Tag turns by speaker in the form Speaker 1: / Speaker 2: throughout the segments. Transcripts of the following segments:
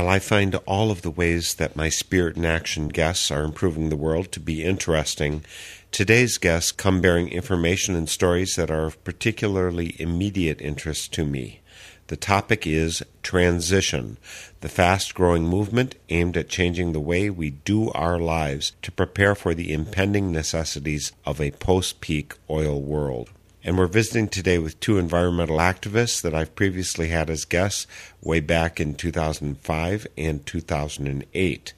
Speaker 1: While I find all of the ways that my Spirit in Action guests are improving the world to be interesting, today's guests come bearing information and stories that are of particularly immediate interest to me. The topic is transition, the fast growing movement aimed at changing the way we do our lives to prepare for the impending necessities of a post peak oil world. And we're visiting today with two environmental activists that I've previously had as guests way back in 2005 and 2008.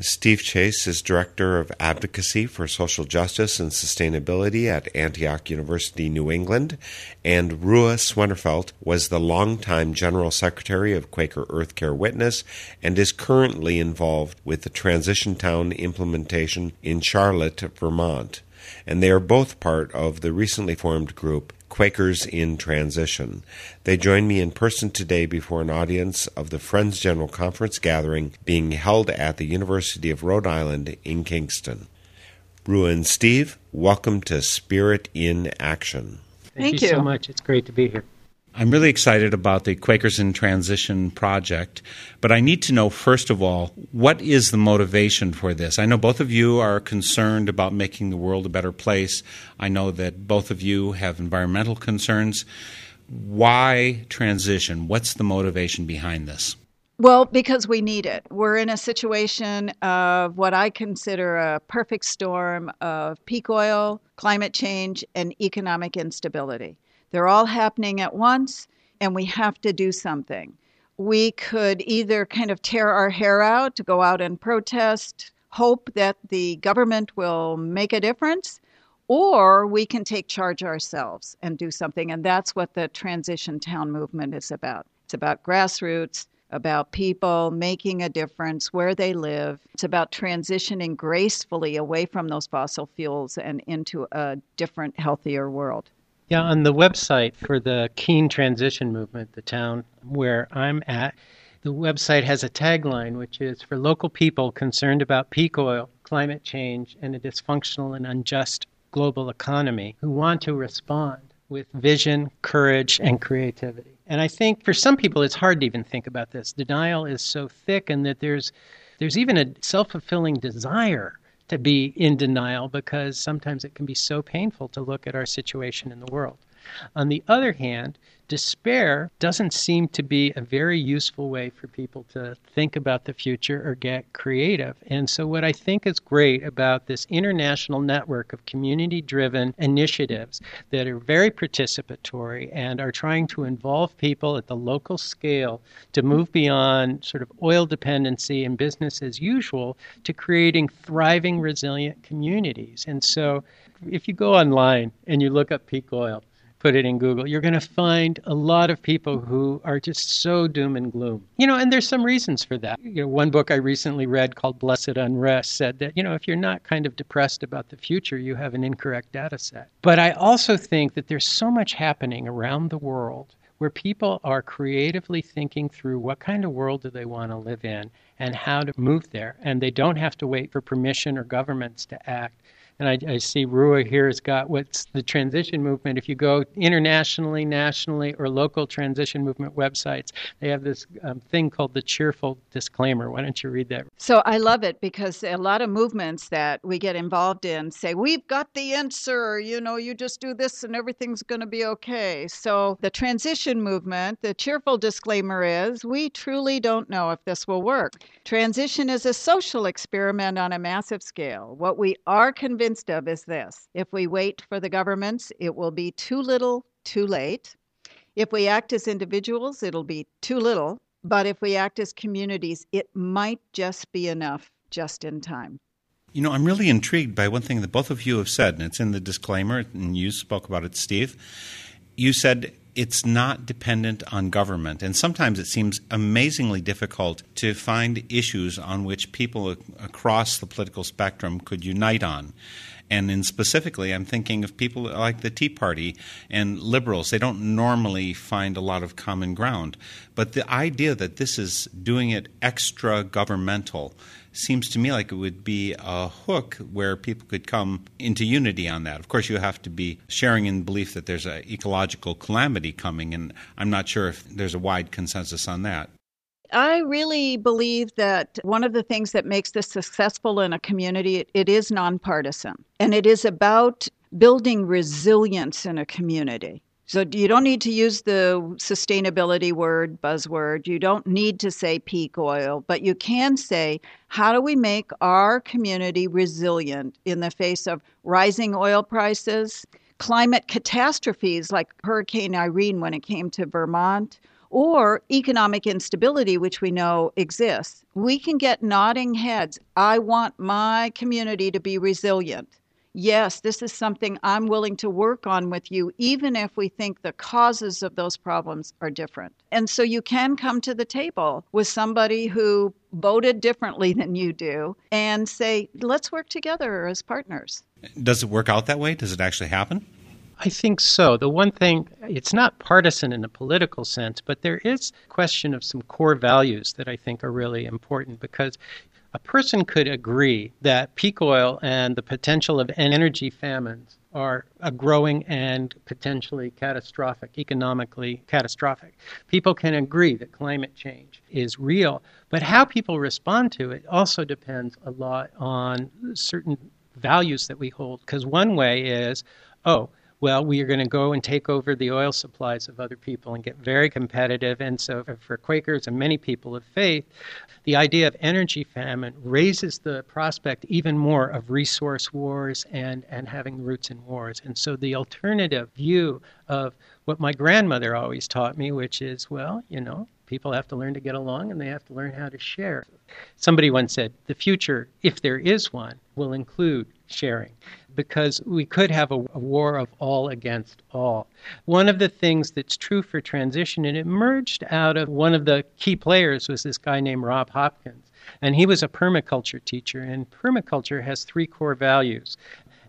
Speaker 1: Steve Chase is Director of Advocacy for Social Justice and Sustainability at Antioch University, New England, and Ruah Swennerfelt was the longtime General Secretary of Quaker Earthcare Witness and is currently involved with the Transition Town implementation in Charlotte, Vermont and they are both part of the recently formed group Quakers in Transition. They join me in person today before an audience of the Friends General Conference gathering being held at the University of Rhode Island in Kingston. Ruah and Steve, welcome to Spirit in Action.
Speaker 2: Thank,
Speaker 3: Thank
Speaker 2: you,
Speaker 3: you.
Speaker 2: so much. It's great to be here.
Speaker 4: I'm really excited about the Quakers in Transition project, but I need to know, first of all, what is the motivation for this? I know both of you are concerned about making the world a better place. I know that both of you have environmental concerns. Why transition? What's the motivation behind this?
Speaker 3: Well, because we need it. We're in a situation of what I consider a perfect storm of peak oil, climate change, and economic instability. They're all happening at once, and we have to do something. We could either kind of tear our hair out to go out and protest, hope that the government will make a difference, or we can take charge ourselves and do something. And that's what the Transition Town movement is about. It's about grassroots, about people making a difference where they live. It's about transitioning gracefully away from those fossil fuels and into a different, healthier world.
Speaker 2: Yeah, on the website for the Keene Transition Movement, the town where I'm at, the website has a tagline which is for local people concerned about peak oil, climate change, and a dysfunctional and unjust global economy who want to respond with vision, courage, and creativity. And I think for some people it's hard to even think about this. Denial is so thick and that there's there's even a self-fulfilling desire to be in denial because sometimes it can be so painful to look at our situation in the world. On the other hand, despair doesn't seem to be a very useful way for people to think about the future or get creative. And so, what I think is great about this international network of community driven initiatives that are very participatory and are trying to involve people at the local scale to move beyond sort of oil dependency and business as usual to creating thriving, resilient communities. And so, if you go online and you look up peak oil, put it in Google, you're going to find a lot of people who are just so doom and gloom. You know, and there's some reasons for that. You know, one book I recently read called Blessed Unrest said that, you know, if you're not kind of depressed about the future, you have an incorrect data set. But I also think that there's so much happening around the world where people are creatively thinking through what kind of world do they want to live in and how to move there. And they don't have to wait for permission or governments to act and I, I, see Ruah here has got what's the transition movement. If you go internationally, nationally, or local transition movement websites, they have this um, thing called the cheerful disclaimer. Why don't you read that?
Speaker 3: So I love it because a lot of movements that we get involved in say, We've got the answer, you know, you just do this and everything's going to be okay. So the transition movement, the cheerful disclaimer is, We truly don't know if this will work. Transition is a social experiment on a massive scale. What we are convinced convinced of is this if we wait for the governments, it will be too little, too late. If we act as individuals, it'll be too little, But if we act as communities, it might just be enough just in time.
Speaker 4: You know, I'm really intrigued by one thing that both of you have said, and it's in the disclaimer, and you spoke about it, Steve. You said it's not dependent on government. And sometimes it seems amazingly difficult to find issues on which people across the political spectrum could unite on. And specifically, I'm thinking of people like the Tea Party and liberals. They don't normally find a lot of common ground. But the idea that this is doing it extra governmental seems to me like it would be a hook where people could come into unity on that. Of course, you have to be sharing in belief that there's an ecological calamity coming, and I'm not sure if there's a wide consensus on that.
Speaker 3: I really believe that one of the things that makes this successful in a community it, it is nonpartisan and it is about building resilience in a community. So you don't need to use the sustainability word, buzzword. You don't need to say peak oil, but you can say, how do we make our community resilient in the face of rising oil prices, climate catastrophes like Hurricane Irene when it came to Vermont, or economic instability, which we know exists? We can get nodding heads. I want my community to be resilient yes, this is something I'm willing to work on with you, even if we think the causes of those problems are different. And so you can come to the table with somebody who voted differently than you do and say, let's work together as partners.
Speaker 4: Does it work out that way? Does it actually happen?
Speaker 2: I think so. The one thing, it's not partisan in a political sense, but there is a question of some core values that I think are really important because a person could agree that peak oil and the potential of energy famines are a growing and potentially catastrophic, economically catastrophic. People can agree that climate change is real, but how people respond to it also depends a lot on certain values that we hold. Because one way is, oh, well, we are going to go and take over the oil supplies of other people and get very competitive. And so, for Quakers and many people of faith, the idea of energy famine raises the prospect even more of resource wars and, and having roots in wars. And so, the alternative view of what my grandmother always taught me, which is, well, you know, people have to learn to get along and they have to learn how to share. Somebody once said, the future, if there is one, will include sharing because we could have a, a, war of all against all. One of the things that's true for transition, and it emerged out of one of the key players was this guy named Rob Hopkins. And he was a permaculture teacher, and permaculture has three core values.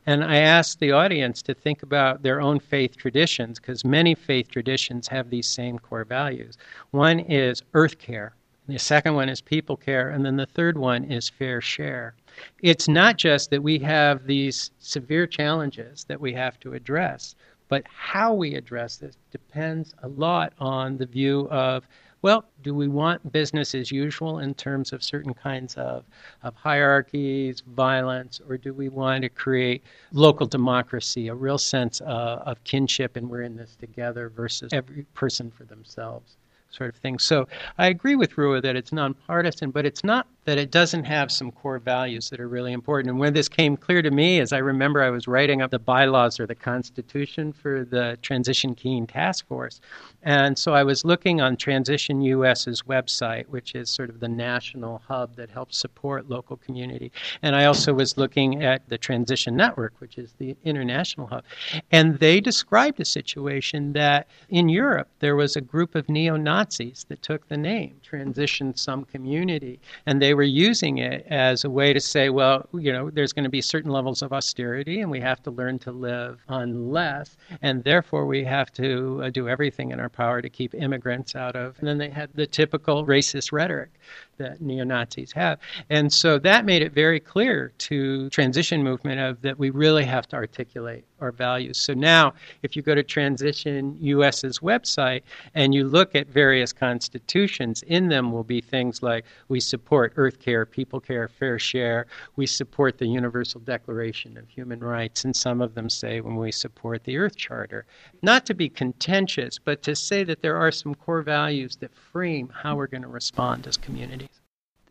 Speaker 2: And I asked the audience to think about their own faith traditions because many faith traditions have these same core values. One is earth care, the second one is people care, and then the third one is fair share. It's not just that we have these severe challenges that we have to address, but how we address this depends a lot on the view of well, do we want business as usual in terms of certain kinds of, of hierarchies, violence, or do we want to create local democracy, a real sense of, of kinship and we're in this together versus every person for themselves? Sort of thing. So I agree with Ruah that it's nonpartisan, but it's not that it doesn't have some core values that are really important. And when this came clear to me, as I remember I was writing up the bylaws or the constitution for the Transition Keene Task Force. And so I was looking on Transition US's website, which is sort of the national hub that helps support local community. And I also was looking at the Transition Network, which is the international hub. And they described a situation that in Europe there was a group of neo Nazis that took the name, transitioned some community, and they were using it as a way to say, well, you know, there's going to be certain levels of austerity and we have to learn to live on less. And therefore, we have to uh, do everything in our power to keep immigrants out of. And then they had the typical racist rhetoric that neo Nazis have. And so that made it very clear to transition movement of that we really have to articulate our values. So now, if you go to Transition US's website and you look at various constitutions, in them will be things like we support earth care, people care, fair share, we support the Universal Declaration of Human Rights, and some of them say when we support the Earth Charter. Not to be contentious, but to say that there are some core values that frame how we're going to respond as communities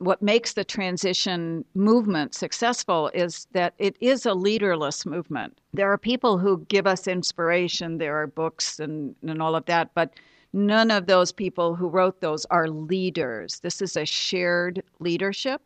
Speaker 3: what makes the transition movement successful is that it is a leaderless movement. There are people who give us inspiration, there are books and, and all of that, but None of those people who wrote those are leaders. This is a shared leadership.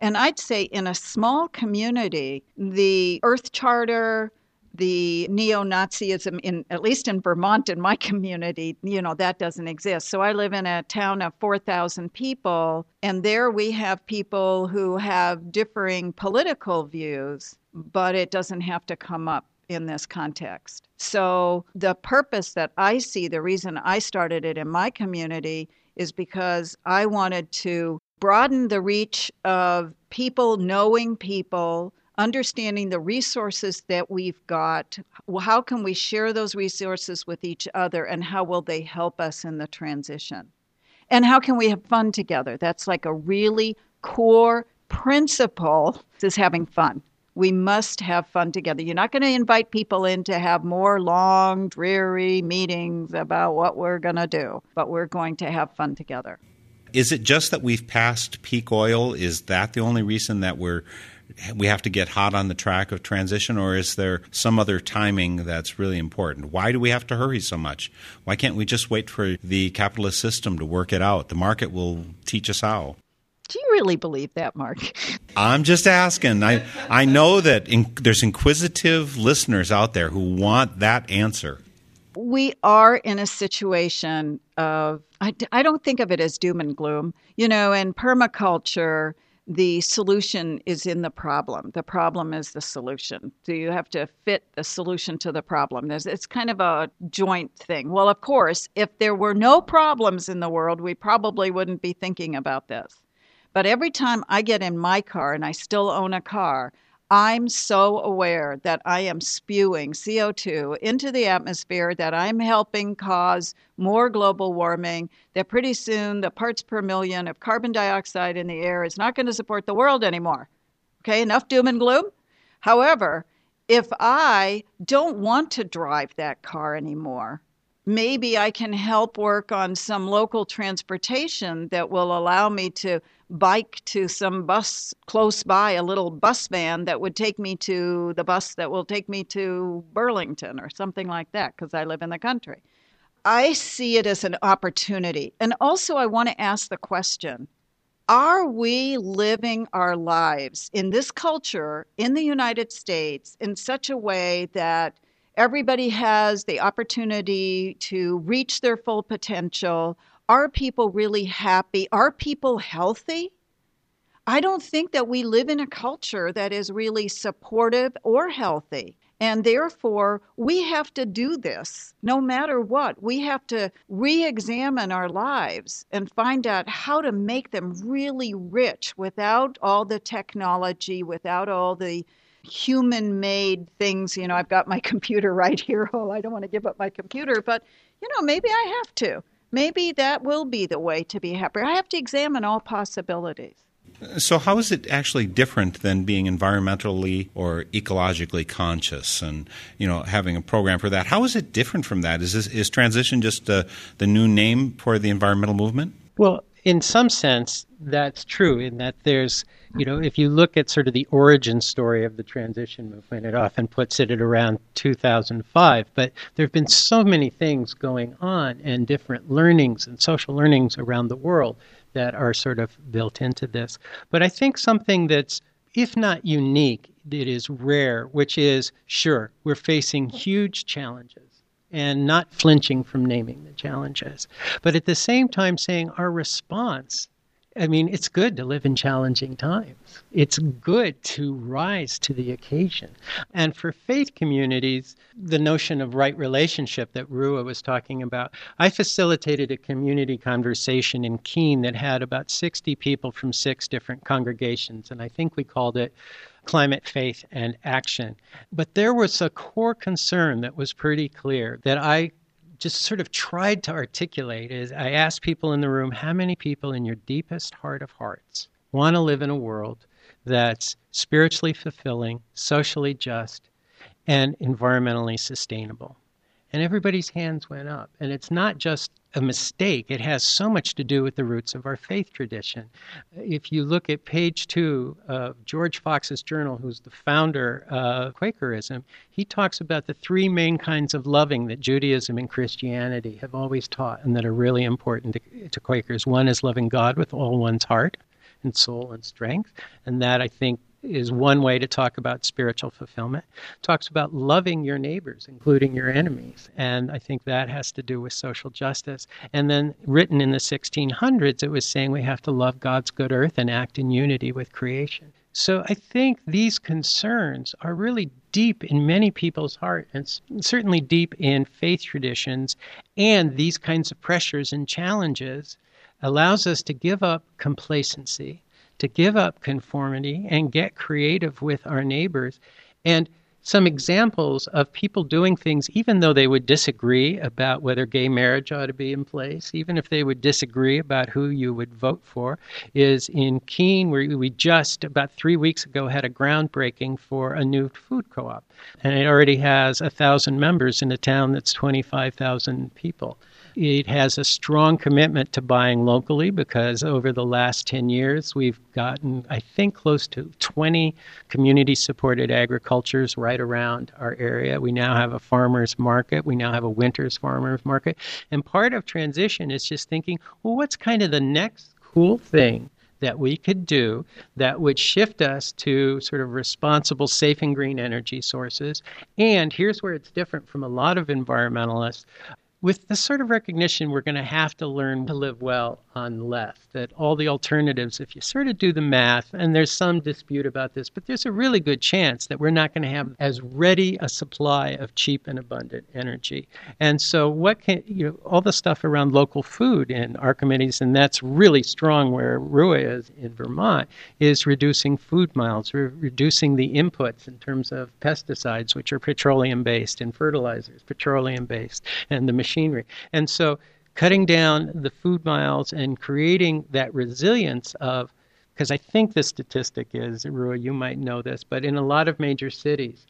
Speaker 3: And I'd say in a small community, the Earth Charter, the neo-Nazism in at least in Vermont in my community, you know, that doesn't exist. So I live in a town of 4,000 people and there we have people who have differing political views, but it doesn't have to come up in this context. So the purpose that I see, the reason I started it in my community is because I wanted to broaden the reach of people knowing people understanding the resources that we've got. How can we share those resources with each other and how will they help us in the transition? And how can we have fun together? That's like a really core principle is having fun. We must have fun together. You're not going to invite people in to have more long, dreary meetings about what we're going to do, but we're going to have fun together.
Speaker 4: Is it just that we've passed peak oil? Is that the only reason that we're we have to get hot on the track of transition, or is there some other timing that's really important? Why do we have to hurry so much? Why can't we just wait for the capitalist system to work it out? The market will teach us how.
Speaker 3: Do you really believe that, Mark?
Speaker 4: I'm just asking. I I know that in, there's inquisitive listeners out there who want that answer.
Speaker 3: We are in a situation of I, I don't think of it as doom and gloom. You know, in permaculture, the solution is in the problem. The problem is the solution. So you have to fit the solution to the problem. There's, it's kind of a joint thing. Well, of course, if there were no problems in the world, we probably wouldn't be thinking about this. But every time I get in my car, and I still own a car, I'm so aware that I am spewing CO2 into the atmosphere, that I'm helping cause more global warming, that pretty soon the parts per million of carbon dioxide in the air is not going to support the world anymore. Okay, enough doom and gloom. However, if I don't want to drive that car anymore, maybe I can help work on some local transportation that will allow me to bike to some bus close by, a little bus van that would take me to the bus that will take me to Burlington or something like that because I live in the country. I see it as an opportunity. And also, I want to ask the question Are we living our lives in this culture in the United States in such a way that everybody has the opportunity to reach their full potential? Are people really happy? Are people healthy? I don't think that we live in a culture that is really supportive or healthy. And therefore, we have to do this no matter what. We have to re examine our lives and find out how to make them really rich without all the technology, without all the human made things. You know, I've got my computer right here. Oh, I don't want to give up my computer, but, you know, maybe I have to maybe that will be the way to be happier. I have to examine all possibilities.
Speaker 4: So, how is it actually different than being environmentally or ecologically conscious, and you know having a program for that? How is it different from that? Is this, is transition just uh, the new name for the environmental movement?
Speaker 2: Well, in some sense, that's true. In that there's, you know, if you look at sort of the origin story of the transition movement, it often puts it at around 2005. But there have been so many things going on and different learnings and social learnings around the world that are sort of built into this. But I think something that's, if not unique, it is rare, which is sure, we're facing huge challenges and not flinching from naming the challenges. But at the same time, saying our response I mean, it's good to live in challenging times. It's good to rise to the occasion. And for faith communities, the notion of right relationship that Ruah was talking about, I facilitated a community conversation in Keene that had about 60 people from six different congregations. And I think we called it climate faith and action. But there was a core concern that was pretty clear that I just sort of tried to articulate is I asked people in the room, how many people in your deepest heart of hearts want to live in a world that's spiritually fulfilling, socially just, and environmentally sustainable? And everybody's hands went up. And it's not just a mistake, it has so much to do with the roots of our faith tradition. If you look at page two of George Fox's journal, who's the founder of Quakerism, he talks about the three main kinds of loving that Judaism and Christianity have always taught and that are really important to, to Quakers. One is loving God with all one's heart and soul and strength. And that, I think, is one way to talk about spiritual fulfillment. Talks about loving your neighbors, including your enemies. And I think that has to do with social justice. And then written in the 1600s, it was saying we have to love God's good earth and act in unity with creation. So I think these concerns are really deep in many people's heart and certainly deep in faith traditions and these kinds of pressures and challenges allows us to give up complacency to give up conformity and get creative with our neighbors. And some examples of people doing things, even though they would disagree about whether gay marriage ought to be in place, even if they would disagree about who you would vote for, is in Keene, where we just about three weeks ago had a groundbreaking for a new food co op. And it already has a thousand members in a town that's 25,000 people. It has a strong commitment to buying locally because over the last 10 years, we've gotten, I think, close to 20 community supported agricultures right around our area. We now have a farmer's market. We now have a winter's farmer's market. And part of transition is just thinking, well, what's kind of the next cool thing that we could do that would shift us to sort of responsible, safe, and green energy sources. And here's where it's different from a lot of environmentalists with the sort of recognition we're going to have to learn to live well on less, that all the alternatives, if you sort of do the math, and there's some dispute about this, but there's a really good chance that we're not going to have as ready a supply of cheap and abundant energy. And so, what can, you know, all the stuff around local food in Archimedes, and that's really strong where Ruah is in Vermont, is reducing food miles, re- reducing the inputs in terms of pesticides, which are petroleum based, and fertilizers, petroleum based, and the machine machinery. And so cutting down the food miles and creating that resilience of because I think the statistic is, Ruah, you might know this, but in a lot of major cities,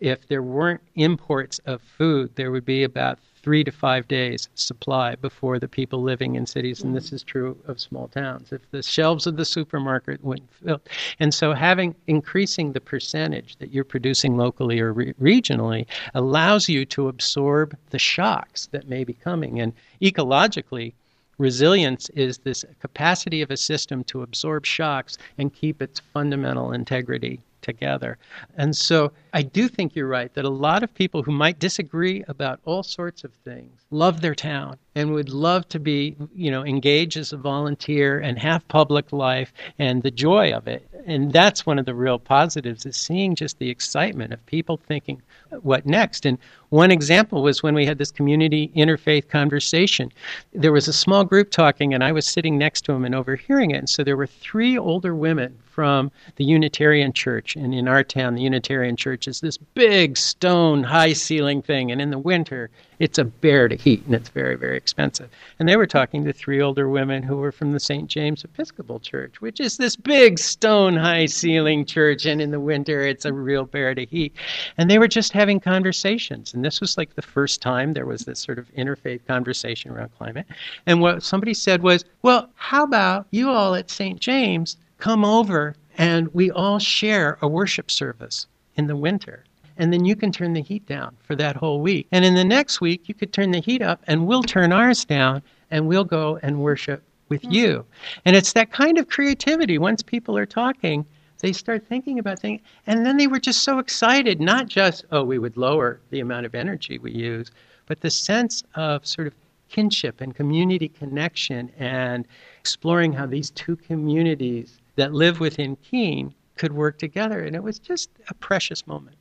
Speaker 2: if there weren't imports of food, there would be about three to five days supply before the people living in cities, and this is true of small towns. If the shelves of the supermarket wouldn't fill, and so having increasing the percentage that you're producing locally or re- regionally allows you to absorb the shocks that may be coming, and ecologically. Resilience is this capacity of a system to absorb shocks and keep its fundamental integrity together. And so I do think you're right that a lot of people who might disagree about all sorts of things love their town and would love to be, you know, engaged as a volunteer and have public life and the joy of it. And that's one of the real positives is seeing just the excitement of people thinking, what next? And one example was when we had this community interfaith conversation. There was a small group talking, and I was sitting next to them and overhearing it. And so there were three older women from the Unitarian Church. And in our town, the Unitarian Church is this big stone, high ceiling thing. And in the winter, it's a bear to heat, and it's very, very expensive. And they were talking to three older women who were from the St. James Episcopal Church, which is this big stone, high ceiling church. And in the winter, it's a real bear to heat. And they were just having conversations. And this was like the first time there was this sort of interfaith conversation around climate. And what somebody said was, well, how about you all at St. James come over and we all share a worship service in the winter? And then you can turn the heat down for that whole week. And in the next week, you could turn the heat up, and we'll turn ours down, and we'll go and worship with mm-hmm. you. And it's that kind of creativity. Once people are talking, they start thinking about things. And then they were just so excited, not just, oh, we would lower the amount of energy we use, but the sense of sort of kinship and community connection and exploring how these two communities that live within Keene could work together. And it was just a precious moment.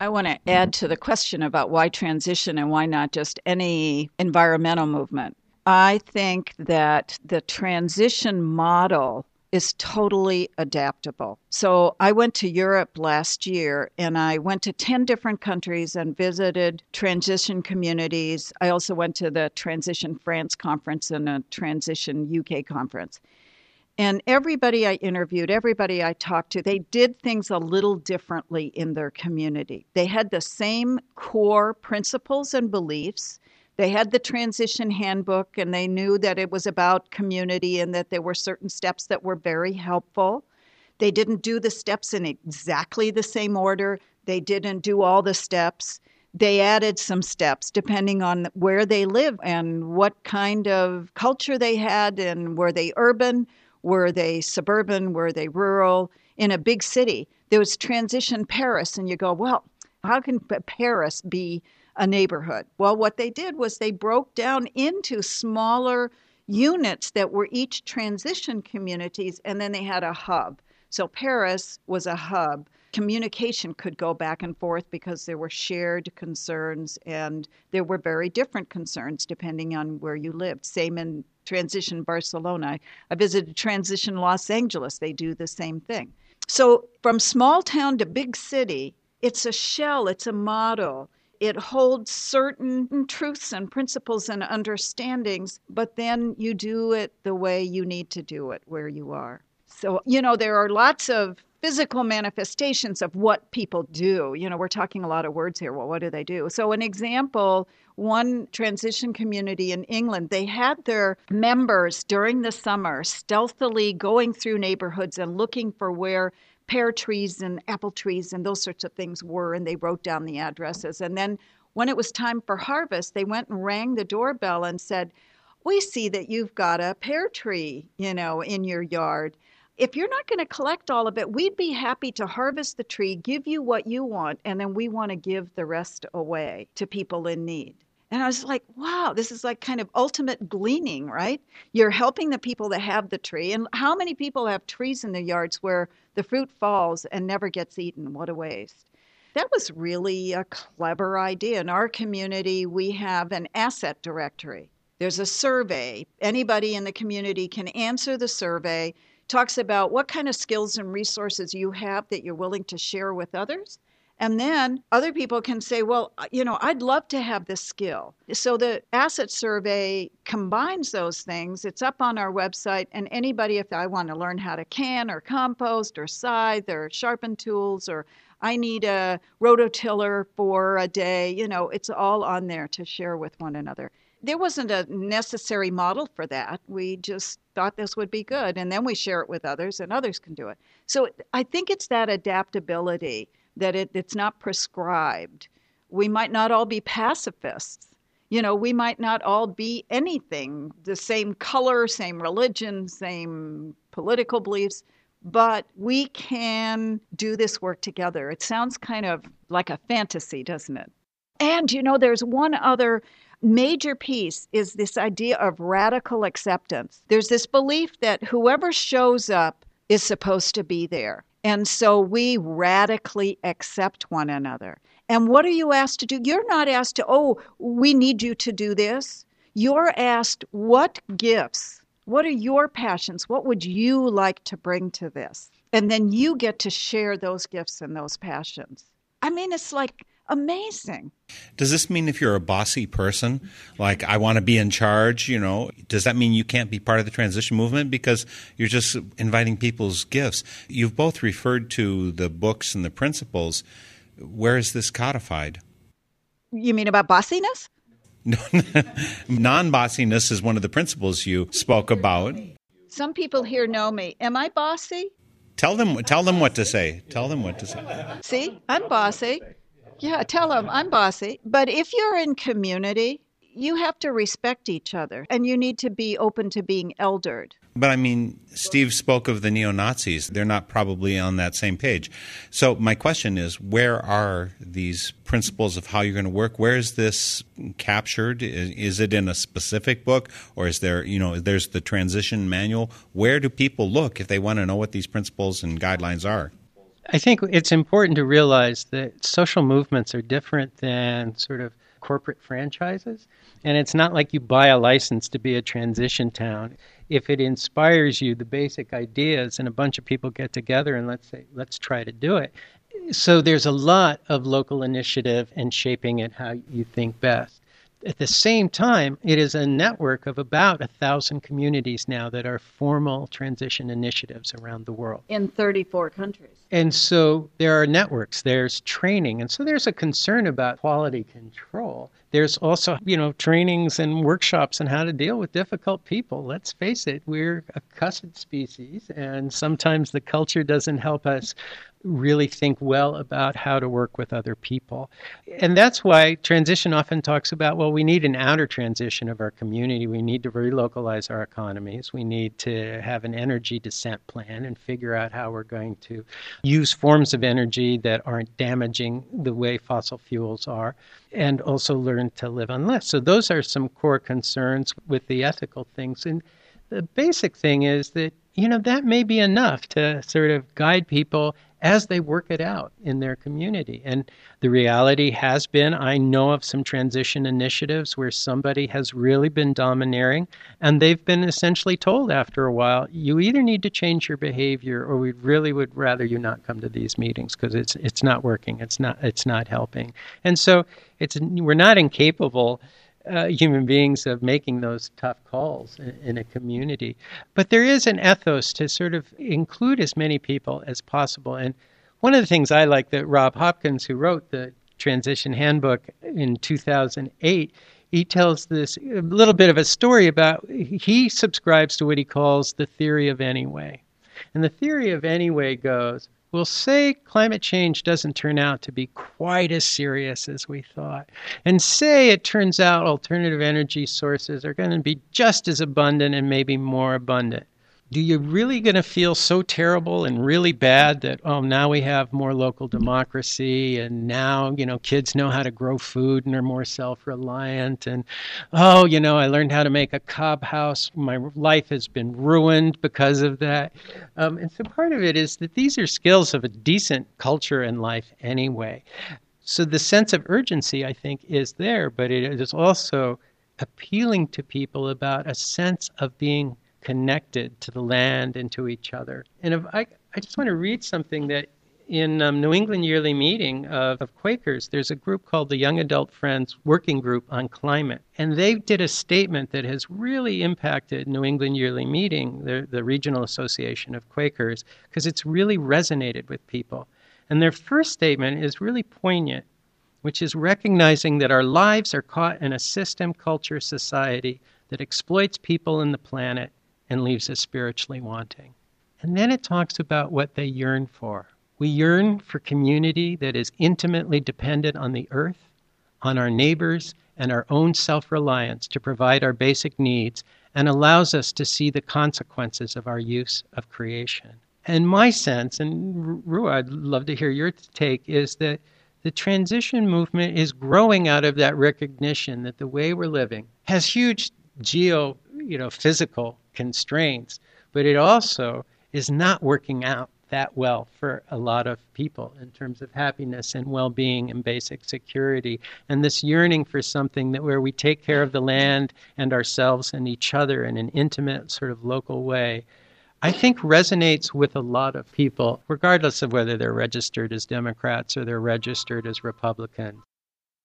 Speaker 3: I want to add to the question about why transition and why not just any environmental movement. I think that the transition model is totally adaptable. So I went to Europe last year and I went to 10 different countries and visited transition communities. I also went to the Transition France conference and a Transition UK conference. And everybody I interviewed, everybody I talked to, they did things a little differently in their community. They had the same core principles and beliefs. They had the transition handbook and they knew that it was about community and that there were certain steps that were very helpful. They didn't do the steps in exactly the same order, they didn't do all the steps. They added some steps depending on where they live and what kind of culture they had and were they urban, were they suburban, were they rural. In a big city, there was transition Paris, and you go, well, how can Paris be a neighborhood? Well, what they did was they broke down into smaller units that were each transition communities, and then they had a hub. So Paris was a hub. Communication could go back and forth because there were shared concerns and there were very different concerns depending on where you lived. Same in Transition Barcelona. I visited Transition Los Angeles. They do the same thing. So from small town to big city, it's a shell, it's a model. It holds certain truths and principles and understandings, but then you do it the way you need to do it where you are. So, you know, there are lots of physical manifestations of what people do. You know, we're talking a lot of words here. Well, what do they do? So, an example one transition community in England, they had their members during the summer stealthily going through neighborhoods and looking for where pear trees and apple trees and those sorts of things were, and they wrote down the addresses. And then when it was time for harvest, they went and rang the doorbell and said, We see that you've got a pear tree, you know, in your yard if you're not going to collect all of it, we'd be happy to harvest the tree, give you what you want, and then we want to give the rest away to people in need. And I was like, wow, this is like kind of ultimate gleaning, right? You're helping the people that have the tree. And how many people have trees in their yards where the fruit falls and never gets eaten? What a waste. That was really a clever idea. In our community, we have an asset directory. There's a survey. Anybody in the community can answer the survey talks about what kind of skills and resources you have that you're willing to share with others. And then other people can say, well, uh, you know, I'd love to have this skill. So the asset survey combines those things. It's up on our website. And anybody, if I want to learn how to can or compost or scythe or sharpen tools or I need a rototiller for a day, you know, it's all on there to share with one another there wasn't a necessary model for that. We just thought this would be good, and then we share it with others, and others can do it. So I think it's that adaptability that it, it's not prescribed. We might not all be pacifists. You know, we might not all be anything the same color, same religion, same political beliefs, but we can do this work together. It sounds kind of like a fantasy, doesn't it? And you know, there's one other major piece is this idea of radical acceptance. There's this belief that whoever shows up is supposed to be there. And so we radically accept one another. And what are you asked to do? You're not asked to, oh, we need you to do this. You're asked, what gifts, what are your passions? What would you like to bring to this? And then you get to share those gifts and those passions. I mean, it's like amazing.
Speaker 4: Does this mean if you're a bossy person, like I want to be in charge, you know, does that mean you can't be part of the transition movement because you're just inviting people's gifts? You've both referred to the books and the principles. Where is this codified?
Speaker 3: You mean about bossiness?
Speaker 4: Non bossiness is one of the principles you spoke about.
Speaker 3: Some people here know me. Am I bossy?
Speaker 4: Tell them tell them what to say. Tell them what to say.
Speaker 3: See, I'm bossy. Yeah, tell them I'm bossy. But if you're in community, you have to respect each other and you need to be open to being eldered.
Speaker 4: But I mean, Steve spoke of the neo Nazis. They're not probably on that same page. So, my question is where are these principles of how you're going to work? Where is this captured? Is it in a specific book or is there, you know, there's the transition manual? Where do people look if they want to know what these principles and guidelines are?
Speaker 2: I think it's important to realize that social movements are different than sort of corporate franchises. And it's not like you buy a license to be a transition town. If it inspires you, the basic ideas, and a bunch of people get together and let's say, let's try to do it. So there's a lot of local initiative and shaping it how you think best. At the same time, it is a network of about a thousand communities now that are formal transition initiatives around the world.
Speaker 3: In 34 countries.
Speaker 2: And so there are networks, there's training, and so there's a concern about quality control. There's also, you know, trainings and workshops on how to deal with difficult people. Let's face it, we're a cussed species, and sometimes the culture doesn't help us really think well about how to work with other people. And that's why transition often talks about well, we need an outer transition of our community. We need to relocalize our economies. We need to have an energy descent plan and figure out how we're going to use forms of energy that aren't damaging the way fossil fuels are, and also learn to live on less. So, those are some core concerns with the ethical things. And the basic thing is that you know, that may be enough to sort of guide people as they work it out in their community. And the reality has been I know of some transition initiatives where somebody has really been domineering, and they've been essentially told after a while, you either need to change your behavior or we really would rather you not come to these meetings because it's it's not working. It's not it's not helping. And so it's we're not incapable uh, human beings of making those tough calls in, in, a community. But there is an ethos to sort of include as many people as possible. And one of the things I like that Rob Hopkins, who wrote the Transition Handbook in 2008, he tells this little bit of a story about he subscribes to what he calls the theory of anyway. And the theory of anyway goes we'll say climate change doesn't turn out to be quite as serious as we thought. And say it turns out alternative energy sources are going to be just as abundant and maybe more abundant do you really going to feel so terrible and really bad that oh now we have more local democracy and now you know kids know how to grow food and are more self-reliant and oh you know i learned how to make a cob house. My life has been ruined because of that. Um, and so part of it is that these are skills of a decent culture and life anyway. So the sense of urgency i think is there but it is also appealing to people about a sense of being connected to the land and to each other. And if I, I just want to read something that in um, New England Yearly Meeting of, of, Quakers, there's a group called the Young Adult Friends Working Group on Climate. And they did a statement that has really impacted New England Yearly Meeting, the, the regional association of Quakers, because it's really resonated with people. And their first statement is really poignant, which is recognizing that our lives are caught in a system, culture, society that exploits people and the planet and leaves us spiritually wanting. And then it talks about what they yearn for. We yearn for community that is intimately dependent on the earth, on our neighbors, and our own self reliance to provide our basic needs and allows us to see the consequences of our use of creation. And my sense, and Ruah, I'd love to hear your take, is that the transition movement is growing out of that recognition that the way we're living has huge geo, you know, physical constraints, but it also is not working out that well for a lot of people in terms of happiness and well-being and basic security. And this yearning for something that where we take care of the land and ourselves and each other in an intimate sort of local way I think resonates with a lot of people regardless of whether they're registered as Democrats or they're registered as Republicans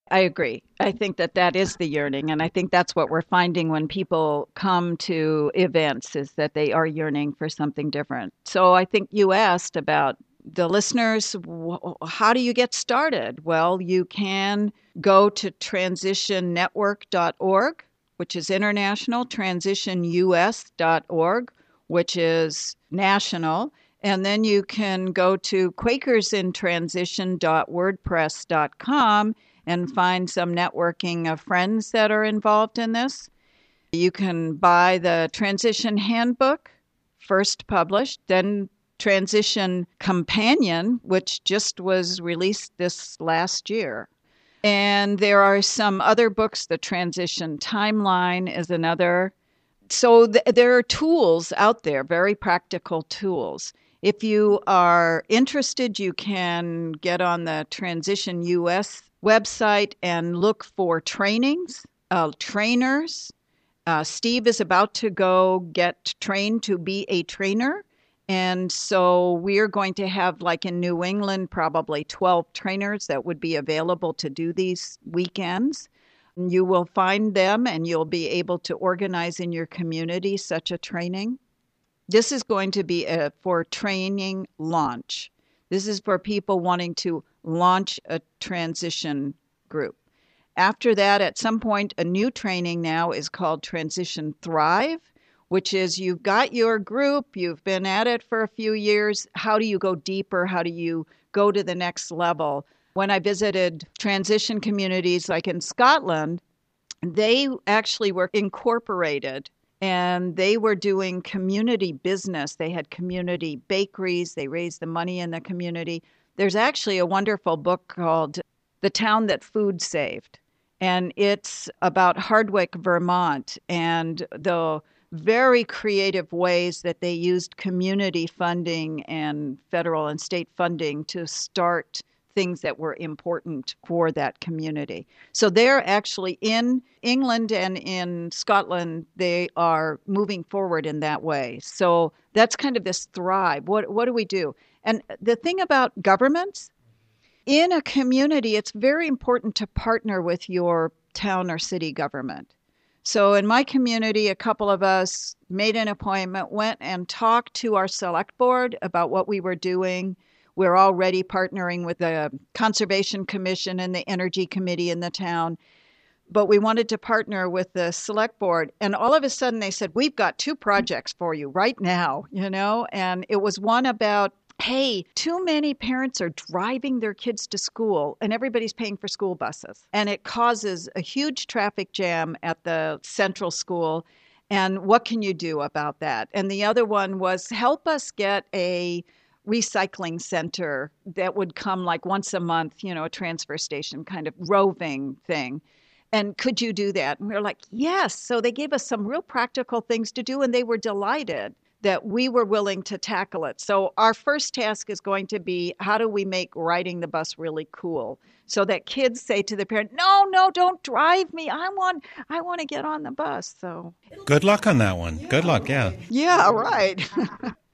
Speaker 3: I agree. I think that that is the yearning. And I think that's what we're finding when people come to events is that they are yearning for something different. So I think you asked about the listeners, how do you get started? Well, you can go to transitionnetwork.org, which is international, transitionus.org, which is national. And then you can go to quakersintransition.wordpress.com and find some networking of friends that are involved in this. You can buy the Transition Handbook, first published, then Transition Companion, which just was released this last year. And there are some other books. The Transition Timeline is another. So th- there are tools out there, very practical tools. If you are interested, you can get on the Transition US website and look for trainings, uh, trainers. Uh, Steve is about to go get trained to be a trainer. And so we're going to have, like in New England, probably 12 trainers that would be available to do these weekends. You will find them and you'll be able to organize in your community such a training. This is going to be a, for training launch. This is for people wanting to launch a transition group. After that, at some point, a new training now is called Transition Thrive, which is you've got your group, you've been at it for a few years. How do you go deeper? How do you go to the next level? When I visited transition communities like in Scotland, they actually were incorporated and they were doing community business. They had community bakeries, they raised the money in the community. There's actually a wonderful book called The Town That Food Saved, and it's about Hardwick, Vermont, and the very creative ways that they used community funding and federal and state funding to start things that were important for that community. So they're actually in England and in Scotland, they are moving forward in that way. So that's kind of this thrive. What, what do we do? And the thing about governments, in a community, it's very important to partner with your town or city government. So in my community, a couple of us made an appointment, went and talked to our select board about what we were doing we're already partnering with the Conservation Commission and the Energy Committee in the town. But we wanted to partner with the select board. And all of a sudden they said, We've got two projects for you right now, you know? And it was one about hey, too many parents are driving their kids to school and everybody's paying for school buses. And it causes a huge traffic jam at the central school. And what can you do about that? And the other one was help us get a recycling center that would come like once a month, you know, a transfer station kind of roving thing. And could you do that? And we were like, yes. So they gave us some real practical things to do, and they were delighted that we were willing to tackle it. So our first task is going to be how do we make riding the bus really cool? So that kids say to the parent, "No, no, don't drive me. I want I want to get on the bus." So
Speaker 4: Good luck on that one. Yeah. Good luck, yeah.
Speaker 3: Yeah, right.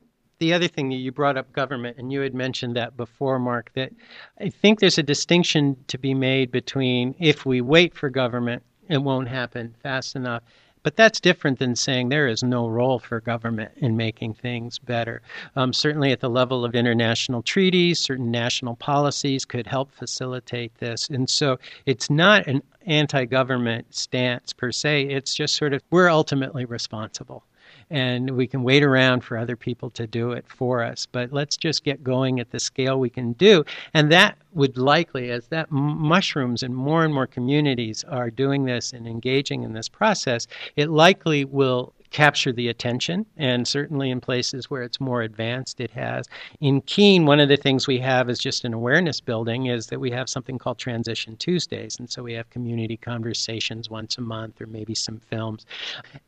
Speaker 2: the other thing that you brought up government, and you had mentioned that before, Mark, that I think there's a distinction to be made between if we wait for government, it won't happen fast enough. But that's different than saying there is no role for government in making things better. Um, certainly, at the level of international treaties, certain national policies could help facilitate this. And so it's not an anti government stance per se, it's just sort of we're ultimately responsible and we can wait around for other people to do it for us. But let's just get going at the scale we can do. And that would likely, as that mushrooms and more and more communities are doing this and engaging in this process, it likely will capture the attention, and certainly in places where it's more advanced, it has. In Keene, one of the things we have is just an awareness building is that we have something called Transition Tuesdays, and so we have community conversations once a month or maybe some films.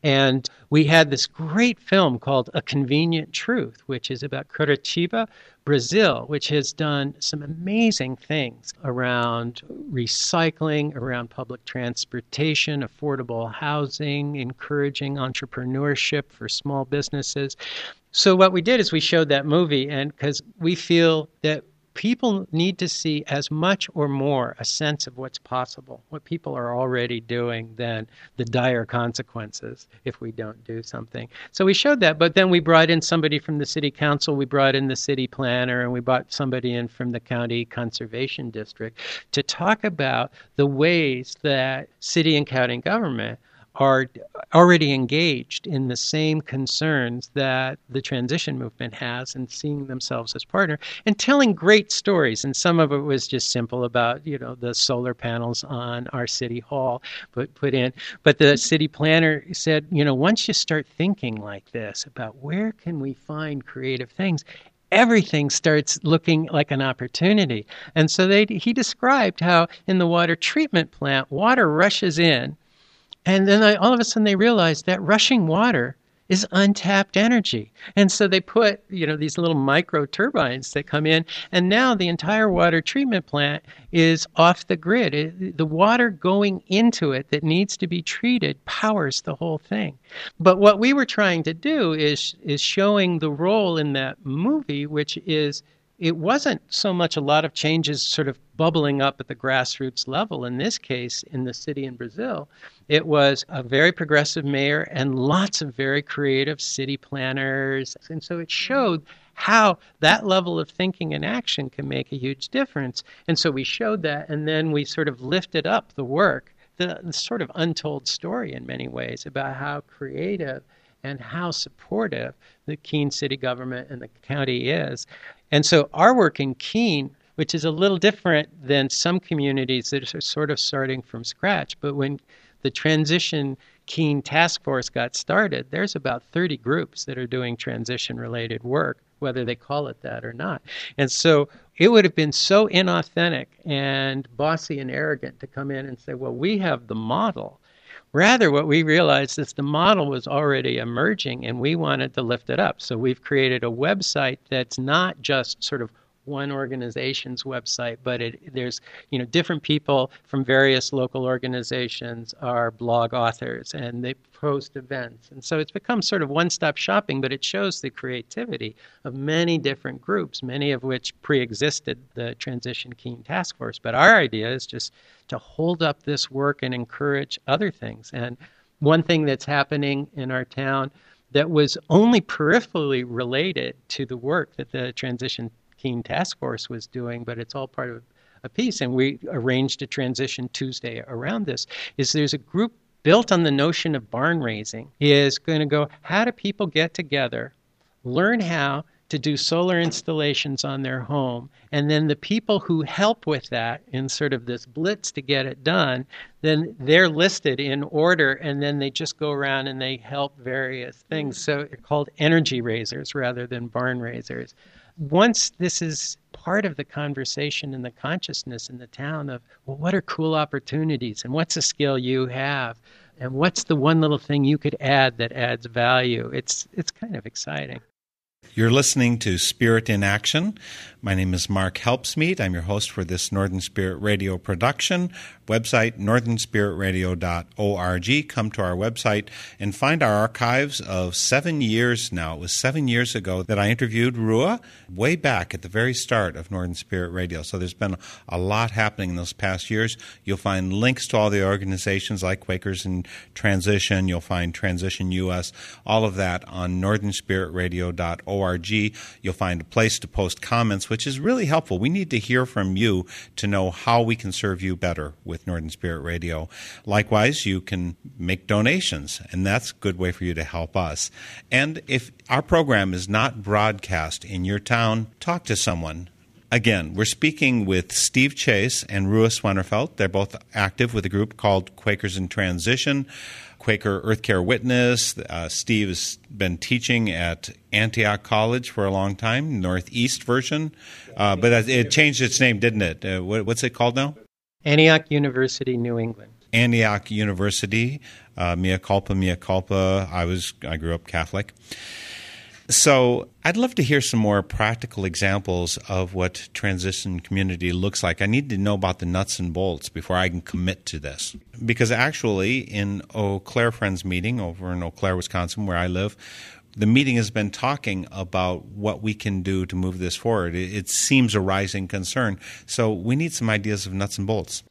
Speaker 2: And we had this great film called A Convenient Truth, which is about Curitiba, Brazil, which has done some amazing things around recycling, around public transportation, affordable housing, encouraging entrepreneurship for small businesses. So, what we did is we showed that movie, and because we feel that people need to see as much or more a sense of what's possible, what people are already doing, than the dire consequences if we don't do something. So we showed that, but then we brought in somebody from the city council, we brought in the city planner, and we brought somebody in from the county conservation district to talk about the ways that city and county government are already engaged in the same concerns that the transition movement has and seeing themselves as partner and telling great stories. And some of it was just simple about you know the solar panels on our city hall put put in. But the city planner said you know once you start thinking like this about where can we find creative things everything starts looking like an opportunity. And so they he described how in the water treatment plant water rushes in and then all of a sudden they realized that rushing water is untapped energy. And so they put, you know, these little micro turbines that come in, and now the entire water treatment plant is off the grid. It, the water going into it that needs to be treated powers the whole thing. But what we were trying to do is is showing the role in that movie, which is it wasn't so much a lot of changes sort of bubbling up at the grassroots level. In this case, in the city in Brazil, it was a very progressive mayor and lots of very creative city planners. And so it showed how that level of thinking and action can make a huge difference. And so we showed that, and then we sort of lifted up the work, the, the sort of untold story in many ways about how creative and how supportive the Keene city government and the county is. And so our work in Keene, which is a little different than some communities that are sort of starting from scratch, but when the transition Keene task force got started, there's about 30 groups that are doing transition related work, whether they call it that or not. And so it would have been so inauthentic and bossy and arrogant to come in and say, well, we have the model Rather, what we realized is the model was already emerging and we wanted to lift it up. So we've created a website that's not just sort of one organization's website, but it, there's you know different people from various local organizations are blog authors and they post events, and so it's become sort of one-stop shopping. But it shows the creativity of many different groups, many of which pre-existed the Transition Keene Task Force. But our idea is just to hold up this work and encourage other things. And one thing that's happening in our town that was only peripherally related to the work that the Transition Task Force was doing, but it's all part of a piece. And we arranged a transition Tuesday around this. Is there's a group built on the notion of barn raising is going to go how do people get together, learn how to do solar installations on their home. And then the people who help with that in sort of this blitz to get it done, then they're listed in order and then they just go around and they help various things. So they're called energy raisers rather than barn raisers once this is part of the conversation and the consciousness in the town of, well, what are cool opportunities and what's a skill you have and what's the one little thing you could add that adds value? It's, it's kind of exciting.
Speaker 4: You're listening to Spirit in Action. My name is Mark Helpsmeet. I'm your host for this Northern Spirit Radio production. Website northernspiritradio.org. Come to our website and find our archives of seven years now. It was seven years ago that I interviewed Ruah way back at the very start of Northern Spirit Radio. So there's been a lot happening in those past years. You'll find links to all the organizations like Quakers in Transition. You'll find Transition US, all of that on northernspiritradio.org. You'll find a place to post comments which is really helpful. We need to hear from you to know how we can serve you better with Northern Spirit Radio. Likewise, you can make donations, and that's a good way for you to help us. And if our program is not broadcast in your town, talk to someone. Again, we're speaking with Steve Chase and Ruah Swennerfelt. They're both active with a group called Quakers in Transition. Quaker Earthcare Witness. Uh, Steve has been teaching at Antioch College for a long time, Northeast version, uh, but it changed its name, didn't it? Uh, what, what's it called now?
Speaker 2: Antioch University, New England.
Speaker 4: Antioch University, uh, mea culpa, mea culpa. I was I grew up Catholic. So I'd love to hear some more practical examples of what transition community looks like. I need to know about the nuts and bolts before I can commit to this. Because actually, in Eau Claire Friends meeting over in Eau Claire, Wisconsin, where I live, the meeting has been talking about what we can do to move this forward. It, seems a rising concern. So we need some ideas of nuts and bolts.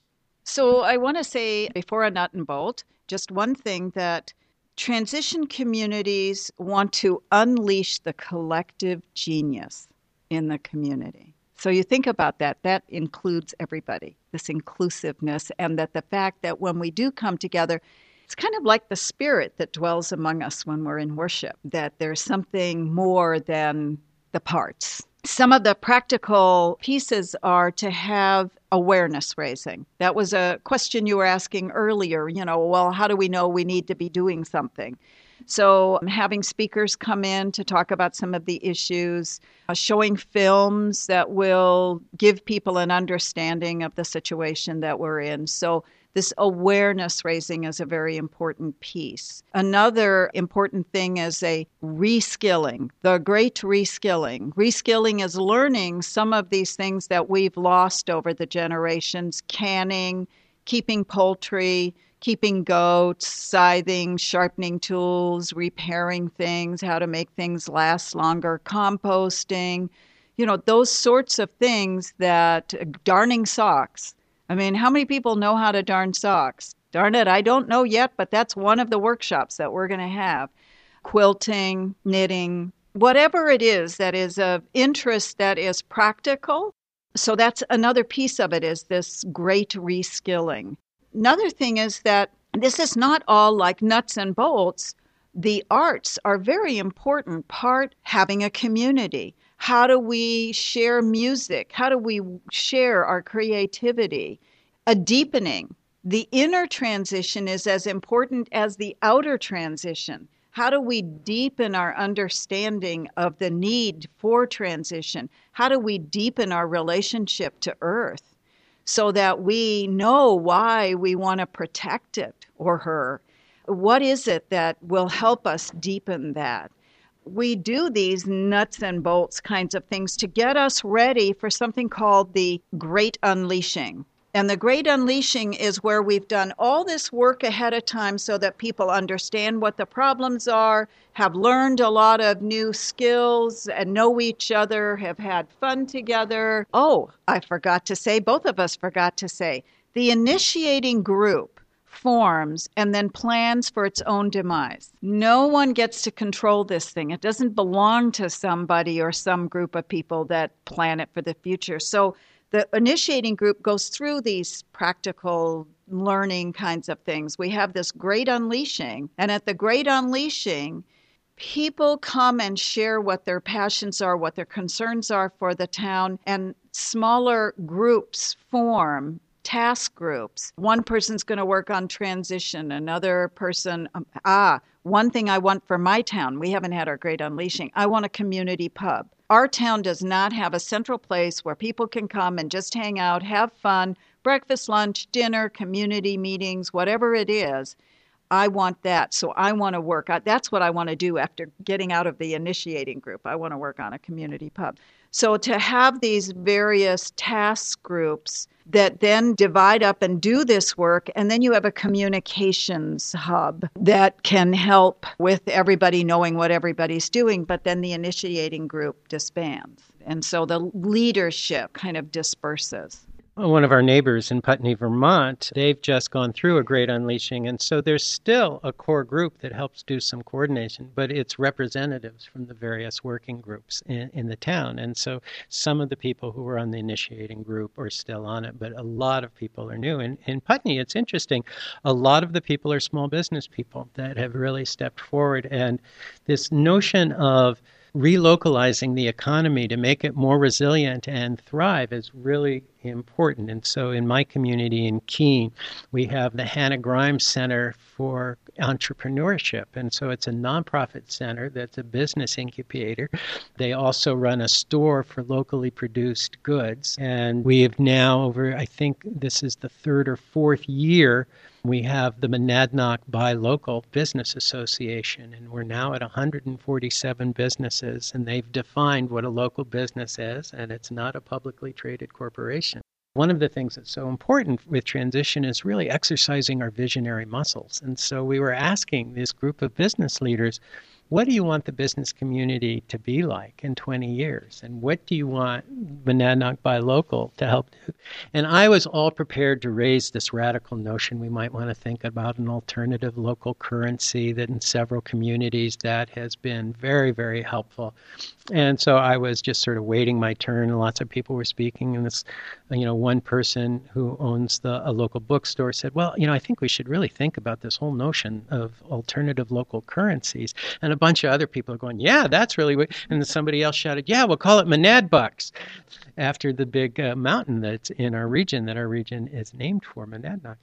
Speaker 3: So I want to say before a nut and bolt, just one thing that transition communities want to unleash the collective genius in the community. So you think about that, that includes everybody, this inclusiveness, and that the fact that when we do come together, it's kind of like the spirit that dwells among us when we're in worship, that there's something more than the parts some of the practical pieces are to have awareness raising. That was a question you were asking earlier. You know, well, how do we know we need to be doing something? So, having speakers come in to talk about some of the issues, uh, showing films that will give people an understanding of the situation that we're in. So, this awareness raising is a very important piece. Another important thing is a reskilling, the great reskilling. Reskilling is learning some of these things that we've lost over the generations canning, keeping poultry, keeping goats, scything, sharpening tools, repairing things, how to make things last longer, composting, You know, those sorts of things that darning socks. I mean, how many people know how to darn socks? Darn it, I don't know yet, but that's one of the workshops that we're going to have. Quilting, knitting, whatever it is that is of interest that is practical. So that's another piece of it is this great reskilling. Another thing is that this is not all like nuts and bolts. The arts are very important part having a community. How do we share music? How do we share our creativity? A deepening. The inner transition is as important as the outer transition. How do we deepen our understanding of the need for transition? How do we deepen our relationship to Earth so that we know why we want to protect it or her? What is it that will help us deepen that? We do these nuts and bolts kinds of things to get us ready for something called the Great Unleashing. And the great unleashing is where we've done all this work ahead of time so that people understand what the problems are, have learned a lot of new skills, and know each other, have had fun together. Oh, I forgot to say, both of us forgot to say, the initiating group forms and then plans for its own demise. No one gets to control this thing. It doesn't belong to somebody or some group of people that plan it for the future. So the initiating group goes through these practical learning kinds of things. We have this great unleashing, and at the great unleashing, people come and share what their passions are, what their concerns are for the town, and smaller groups form task groups. One person's going to work on transition, another person, um, ah, one thing I want for my town, we haven't had our great unleashing. I want a community pub. Our town does not have a central place where people can come and just hang out, have fun, breakfast, lunch, dinner, community meetings, whatever it is. I want that. So I want to work. That's what I want to do after getting out of the initiating group. I want to work on a community pub. So to have these various task groups that then divide up and do this work, and then you have a communications hub that can help with everybody knowing what everybody's doing, but then the initiating group disbands. And so the leadership kind of disperses
Speaker 2: one of our neighbors in Putney, Vermont, they've just gone through a great unleashing. And so there's still a core group that helps do some coordination, but it's representatives from the various working groups in, in the town. And so some of the people who were on the initiating group are still on it, but a lot of people are new. And in Putney, it's interesting. A lot of the people are small business people that have really stepped forward. And this notion of relocalizing the economy to make it more resilient and thrive is really important. And so, in my community in Keene, we have the Hannah Grimes Center for Entrepreneurship. And so, it's a nonprofit center that's a business incubator. They also run a store for locally produced goods. And we have now, over, I think this is the third or fourth year, we have the Monadnock Buy Local Business Association, and we're now at 147 businesses, and they've defined what a local business is, and it's not a publicly traded corporation. One of the things that's so important with transition is really exercising our visionary muscles. And so we were asking this group of business leaders what do you want the business community to be like in 20 years? And what do you want Monadnock Buy Local to help do? And I was all prepared to raise this radical notion we might want to think about an alternative local currency that in several communities that has been very, very helpful. And so I was just sort of waiting my turn, and lots of people were speaking. And this, you know, one person who owns the a local bookstore said, "Well, you know, I think we should really think about this whole notion of alternative local currencies." And a bunch of other people are going, "Yeah, that's really what." And somebody else shouted, "Yeah, we'll call it Monad Bucks," after the big uh, mountain that's in our region that our region is named for, Monadnock.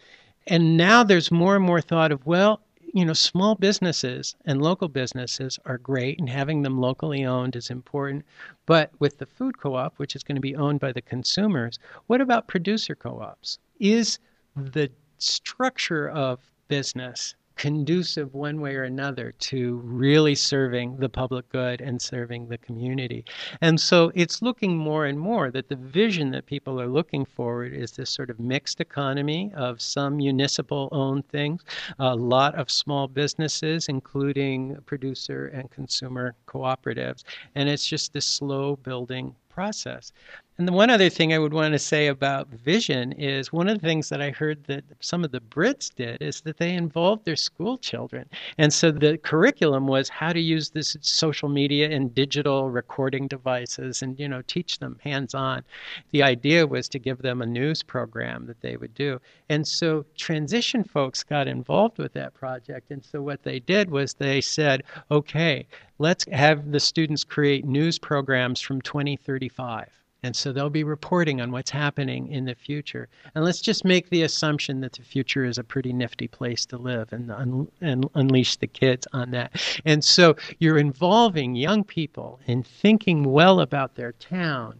Speaker 2: And now there's more and more thought of, well, you know, small businesses and local businesses are great, and having them locally owned is important. But with the food co op, which is going to be owned by the consumers, what about producer co ops? Is the structure of business conducive one way or another to really serving the public good and serving the community. And so it's looking more and more that the vision that people are looking forward is this sort of mixed economy of some municipal owned things, a lot of small businesses, including producer and consumer cooperatives. And it's just this slow building process. And the one other thing I would want to say about vision is one of the things that I heard that some of the Brits did is that they involved their school children. And so the curriculum was how to use this social media and digital recording devices and, you know, teach them hands on. The idea was to give them a news program that they would do. And so transition folks got involved with that project. And so what they did was they said, okay, let's have the students create news programs from 2035 and so they'll be reporting on what's happening in the future. And let's just make the assumption that the future is a pretty nifty place to live and, un- and unleash the kids on that. And so you're involving young people in thinking well about their town,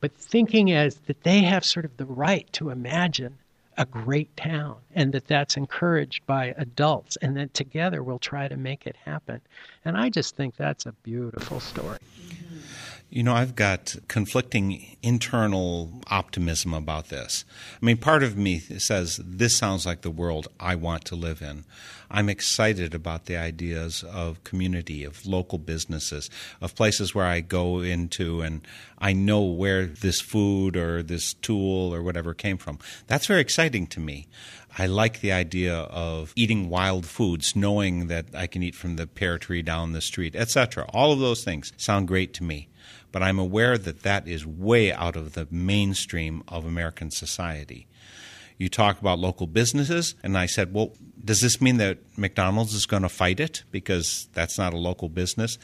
Speaker 2: but thinking as that they have sort of the right to imagine a great town and that that's encouraged by adults and that together we'll try to make it happen. And I just think that's a beautiful story.
Speaker 4: You know, I've got conflicting internal optimism about this. I mean, part of me says this sounds like the world I want to live in. I'm excited about the ideas of community, of local businesses, of places where I go into and I know where this food or this tool or whatever came from. That's very exciting to me. I like the idea of eating wild foods, knowing that I can eat from the pear tree down the street, etc. All of those things sound great to me but I'm aware that that is way out of the mainstream of American society. You talk about local businesses, and I said, well, does this mean that McDonald's is going to fight it because that's not a local business?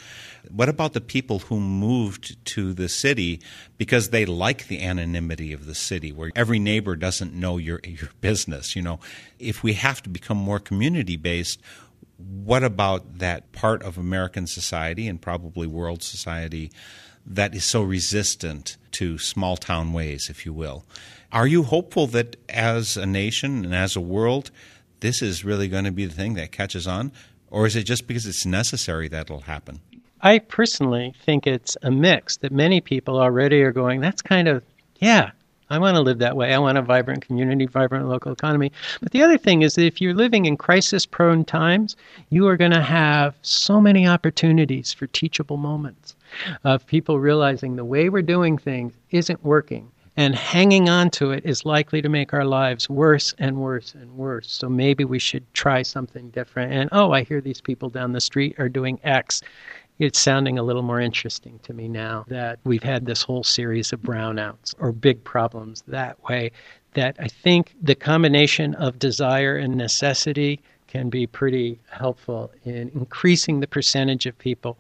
Speaker 4: What about the people who moved to the city because they like the anonymity of the city where every neighbor doesn't know your your business, you know? If we have to become more community based, what about that part of American society and probably world society that is so resistant to small town ways, if you will. Are you hopeful that as a nation and as a world, this is really going to be the thing that catches on? Or is it just because it's necessary that it'll happen?
Speaker 2: I personally think it's a mix that many people already are going, that's kind of, yeah, I want to live that way. I want a vibrant community, vibrant local economy. But the other thing is that if you're living in crisis prone times, you are going to have so many opportunities for teachable moments of people realizing the way we're doing things isn't working. And hanging on to it is likely to make our lives worse and worse and worse. So maybe we should try something different. And oh, I hear these people down the street are doing X it's sounding a little more interesting to me now that we've had this whole series of brownouts or big problems that way. That I think the combination of desire and necessity can be pretty helpful in increasing the percentage of people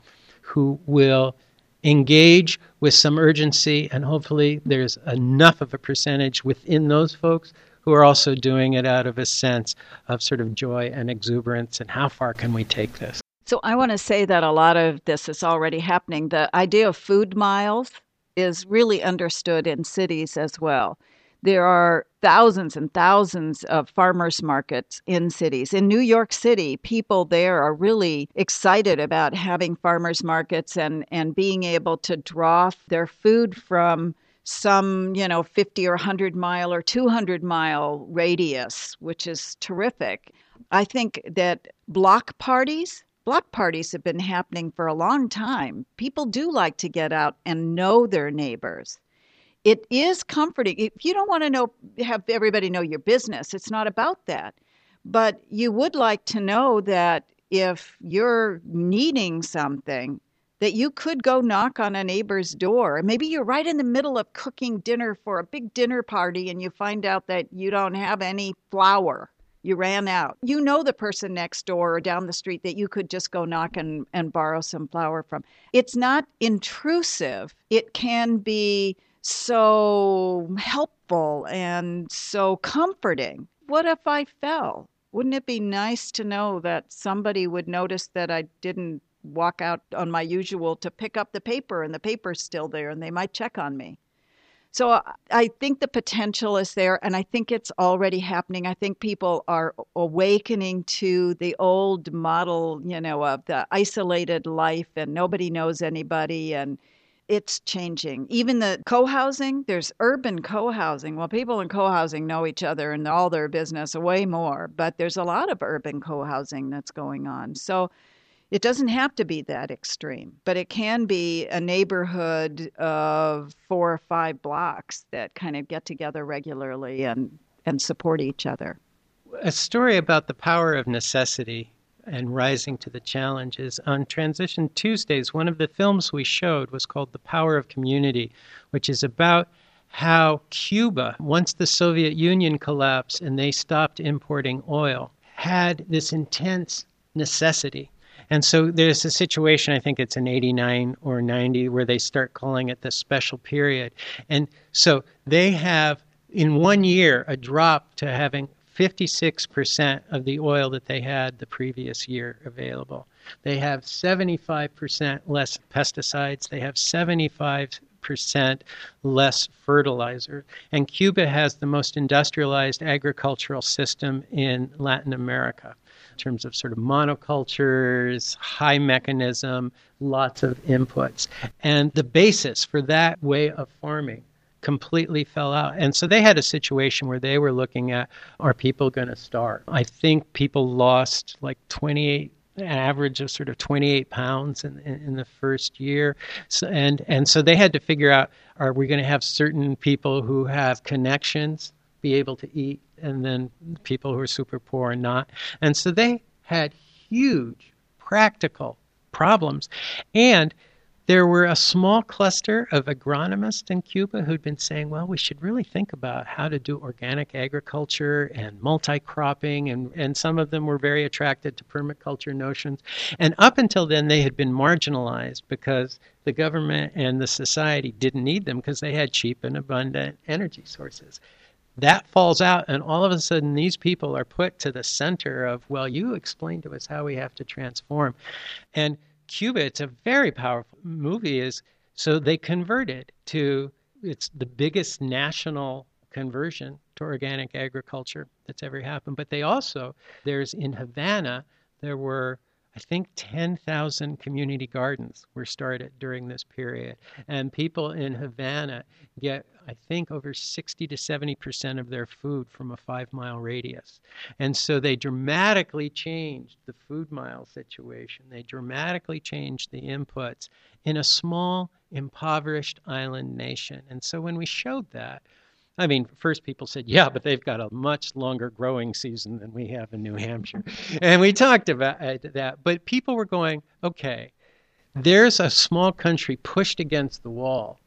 Speaker 2: who will engage with some urgency, and hopefully there's enough of a percentage within those folks who are also doing it out of a sense of sort of joy and exuberance and how far can we take this?
Speaker 3: So I want to say that a lot of this is already happening. The idea of food miles is really understood in cities as well. There are thousands and thousands of farmers markets in cities. In New York City, people there are really excited about having farmers markets and, and being able to draw their food from some, you know, 50 or 100 mile or 200 mile radius, which is terrific. I think that block parties block parties have been happening for a long time. People do like to get out and know their neighbors. It is comforting. If you don't want to know have everybody know your business, it's not about that. But you would like to know that if you're needing something, that you could go knock on a neighbor's door. Maybe you're right in the middle of cooking dinner for a big dinner party and you find out that you don't have any flour you ran out. You know the person next door or down the street that you could just go knock and, and borrow some flour from. It's not intrusive, it can be so helpful and so comforting. What if I fell? Wouldn't it be nice to know that somebody would notice that I didn't walk out on my usual to pick up the paper and the paper's still there and they might check on me? So uh, I think the potential is there, and I think it's already happening. I think people are awakening to the old model, you know, of the isolated life and nobody knows anybody, and it's changing. Even the co housing, there's urban co housing. Well, people in co housing know each other and all their business way more, but there's a lot of urban co housing that's going on. So It doesn't have to be that extreme, but it can be a neighborhood of four or five blocks that kind of get together regularly and, and support each other.
Speaker 2: A story about the power of necessity and rising to the challenges. On Transition Tuesdays, one of the films we showed was called The Power of Community, which is about how Cuba, once the Soviet Union collapsed and they stopped importing oil, had this intense necessity and so there's a situation, I think it's in 89 or 90, where they start calling it the special period. And so they have, in one year, a drop to having 56% of the oil that they had the previous year available. They have 75% less pesticides. They have 75 percent less fertilizer. And Cuba has the most industrialized agricultural system in Latin America in terms of sort of monocultures, high mechanism, lots of inputs. And the basis for that way of farming completely fell out. And so they had a situation where they were looking at are people going to starve? I think people lost like 28 an average of sort of 28 pounds in, in, in the first year. So, and, and so they had to figure out are we going to have certain people who have connections be able to eat and then people who are super poor and not. And so they had huge practical problems. And there were a small cluster of agronomists in Cuba who'd been saying, well, we should really think about how to do organic agriculture and multi cropping. And, and some of them were very attracted to permaculture notions. And up until then, they had been marginalized because the government and the society didn't need them because they had cheap and abundant energy sources that falls out and all of a sudden these people are put to the center of well you explain to us how we have to transform and cuba it's a very powerful movie is so they converted to it's the biggest national conversion to organic agriculture that's ever happened. But they also there's in havana there were I think 10,000 community gardens were started during this period. And people in Havana get, I think, over 60 to 70% of their food from a five mile radius. And so they dramatically changed the food mile situation. They dramatically changed the inputs in a small, impoverished island nation. And so when we showed that, I mean, first people said, yeah, but they've got a much longer growing season than we have in New Hampshire. and we talked about uh, that. But people were going, okay, there's a small country pushed against the wall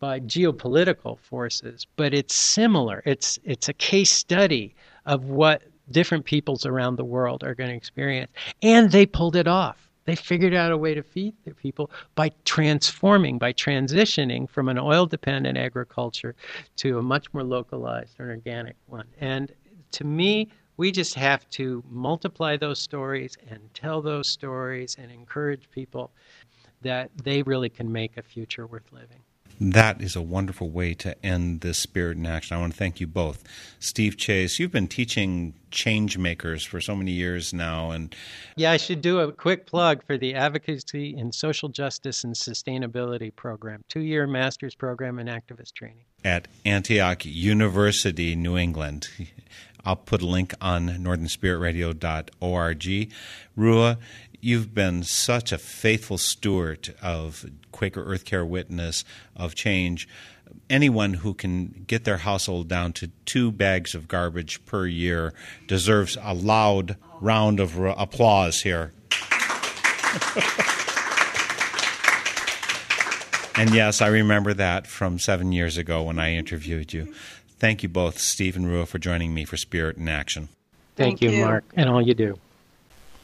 Speaker 2: by geopolitical forces, but it's similar. It's, it's a case study of what different peoples around the world are going to experience. And they pulled it off. They figured out a way to feed their people by transforming, by transitioning from an oil dependent agriculture to a much more localized and organic one. And to me, we just have to multiply those stories and tell those stories and encourage people that they really can make a future worth living.
Speaker 4: That is a wonderful way to end this spirit in action. I want to thank you both. Steve Chase, you've been teaching change makers for so many years now and
Speaker 2: Yeah, I should do a quick plug for the Advocacy in Social Justice and Sustainability program, 2-year master's program in activist training
Speaker 4: at Antioch University, New England. I'll put a link on northernspiritradio.org. Ruah, you've been such a faithful steward of Quaker Earthcare Witness, of change. Anyone who can get their household down to two bags of garbage per year deserves a loud round of applause here. and yes, I remember that from seven years ago when I interviewed you. Thank you both, Steve and Ruah, for joining me for Spirit in Action.
Speaker 2: Thank, Thank you, you, Mark, and all you do.